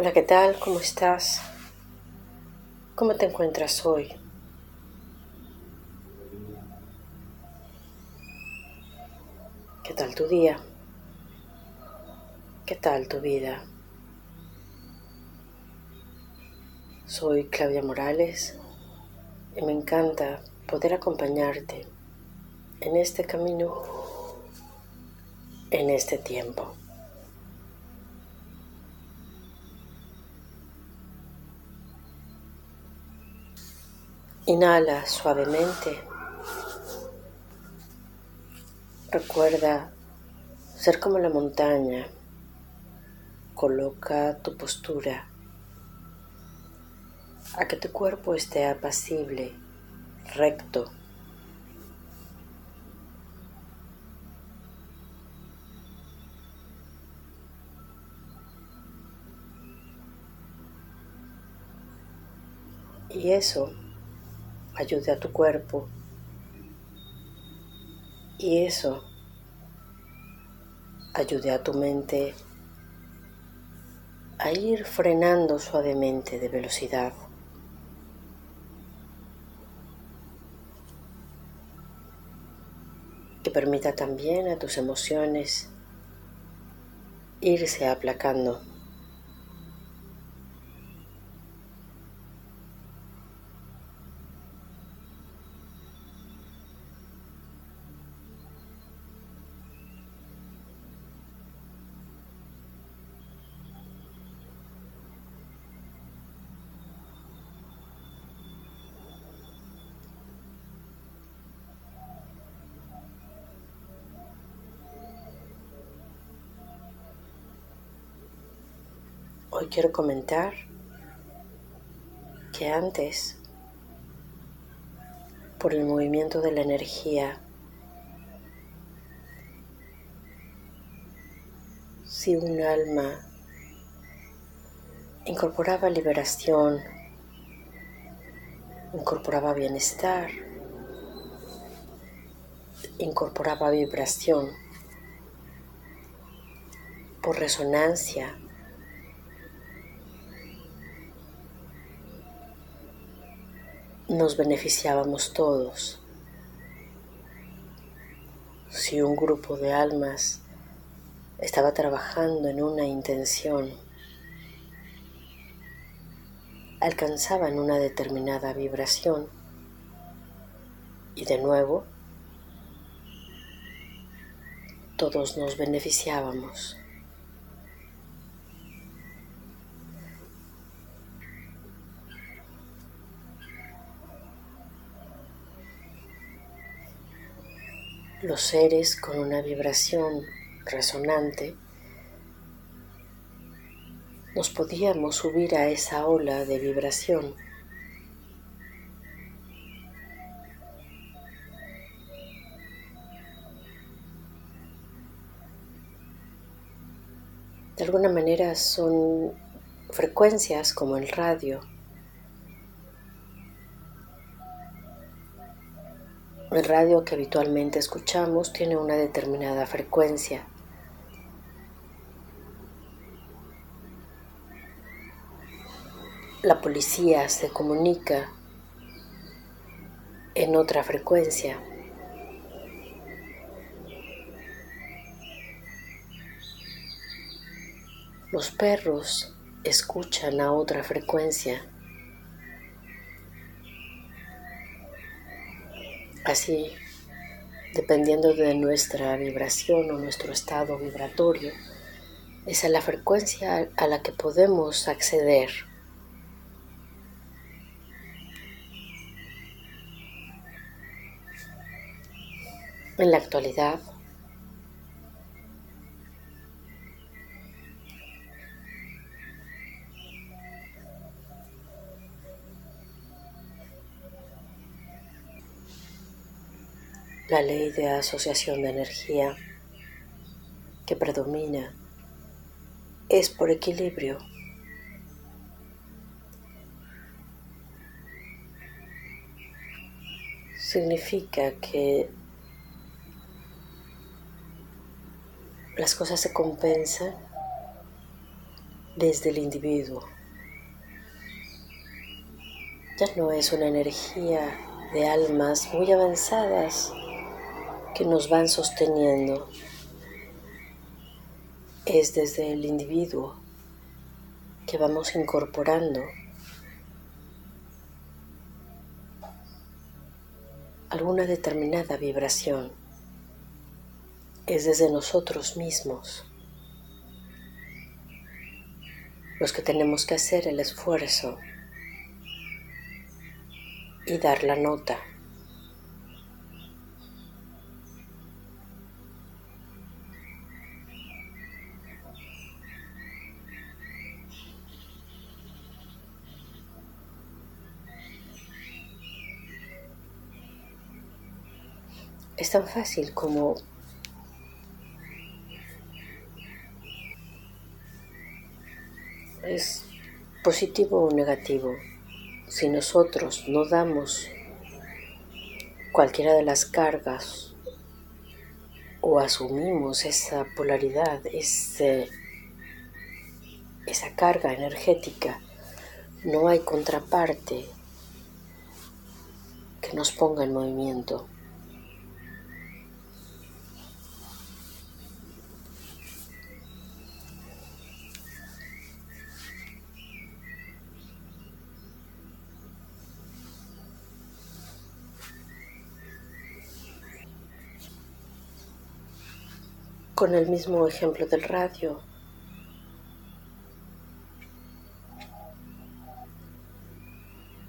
Hola, ¿qué tal? ¿Cómo estás? ¿Cómo te encuentras hoy? ¿Qué tal tu día? ¿Qué tal tu vida? Soy Claudia Morales y me encanta poder acompañarte en este camino, en este tiempo. Inhala suavemente. Recuerda ser como la montaña. Coloca tu postura a que tu cuerpo esté apacible, recto. Y eso ayude a tu cuerpo. Y eso ayude a tu mente a ir frenando suavemente de velocidad. Que permita también a tus emociones irse aplacando. Hoy quiero comentar que antes, por el movimiento de la energía, si un alma incorporaba liberación, incorporaba bienestar, incorporaba vibración, por resonancia, nos beneficiábamos todos. Si un grupo de almas estaba trabajando en una intención, alcanzaban una determinada vibración y de nuevo todos nos beneficiábamos. Los seres con una vibración resonante, nos podíamos subir a esa ola de vibración. De alguna manera son frecuencias como el radio El radio que habitualmente escuchamos tiene una determinada frecuencia. La policía se comunica en otra frecuencia. Los perros escuchan a otra frecuencia. Así, dependiendo de nuestra vibración o nuestro estado vibratorio, esa es la frecuencia a la que podemos acceder. En la actualidad, la ley de asociación de energía que predomina es por equilibrio. Significa que las cosas se compensan desde el individuo. Ya no es una energía de almas muy avanzadas que nos van sosteniendo. Es desde el individuo que vamos incorporando alguna determinada vibración. Es desde nosotros mismos los que tenemos que hacer el esfuerzo y dar la nota. Es tan fácil como es positivo o negativo. Si nosotros no damos cualquiera de las cargas o asumimos esa polaridad, esa carga energética, no hay contraparte que nos ponga en movimiento. Con el mismo ejemplo del radio.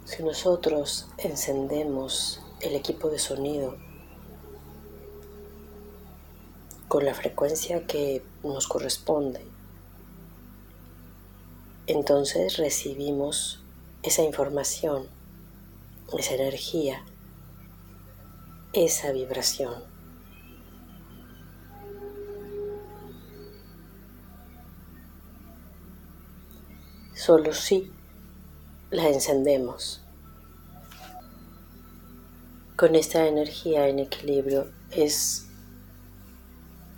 Si nosotros encendemos el equipo de sonido con la frecuencia que nos corresponde, entonces recibimos esa información, esa energía, esa vibración. Solo si la encendemos. Con esta energía en equilibrio es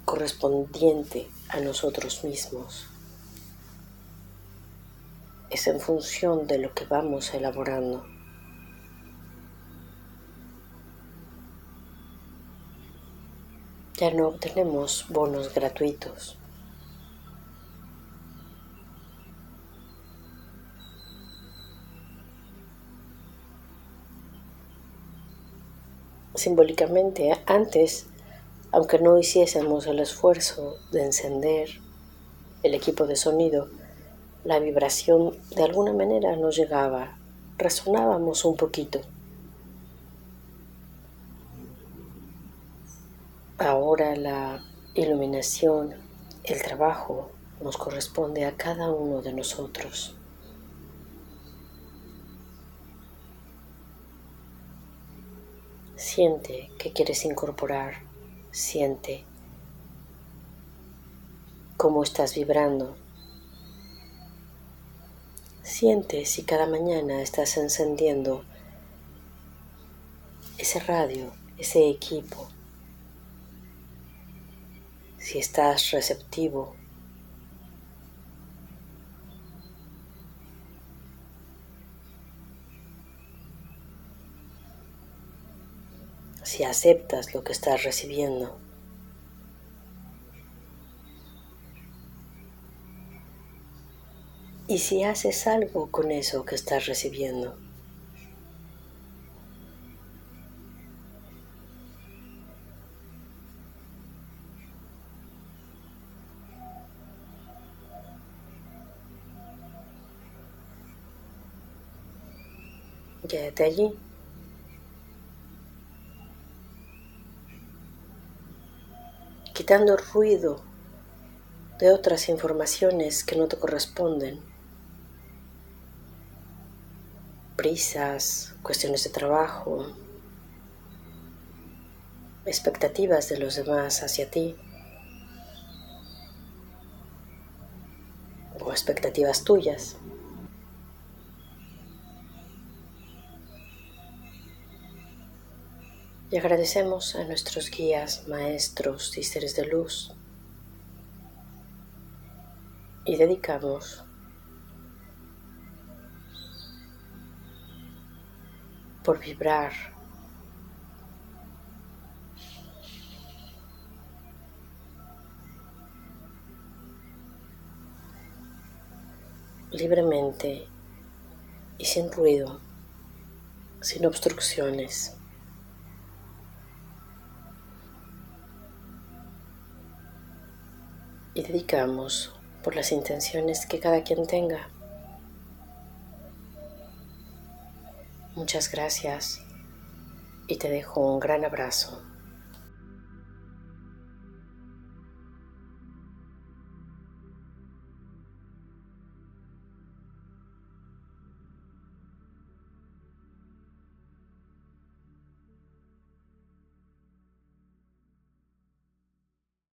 correspondiente a nosotros mismos. Es en función de lo que vamos elaborando. Ya no obtenemos bonos gratuitos. Simbólicamente antes, aunque no hiciésemos el esfuerzo de encender el equipo de sonido, la vibración de alguna manera nos llegaba, resonábamos un poquito. Ahora la iluminación, el trabajo nos corresponde a cada uno de nosotros. Siente que quieres incorporar, siente cómo estás vibrando. Siente si cada mañana estás encendiendo ese radio, ese equipo, si estás receptivo si aceptas lo que estás recibiendo. Y si haces algo con eso que estás recibiendo. Quédate allí. Quitando ruido de otras informaciones que no te corresponden, prisas, cuestiones de trabajo, expectativas de los demás hacia ti o expectativas tuyas. y agradecemos a nuestros guías, maestros y seres de luz y dedicamos por vibrar libremente y sin ruido, sin obstrucciones. Y dedicamos por las intenciones que cada quien tenga. Muchas gracias y te dejo un gran abrazo.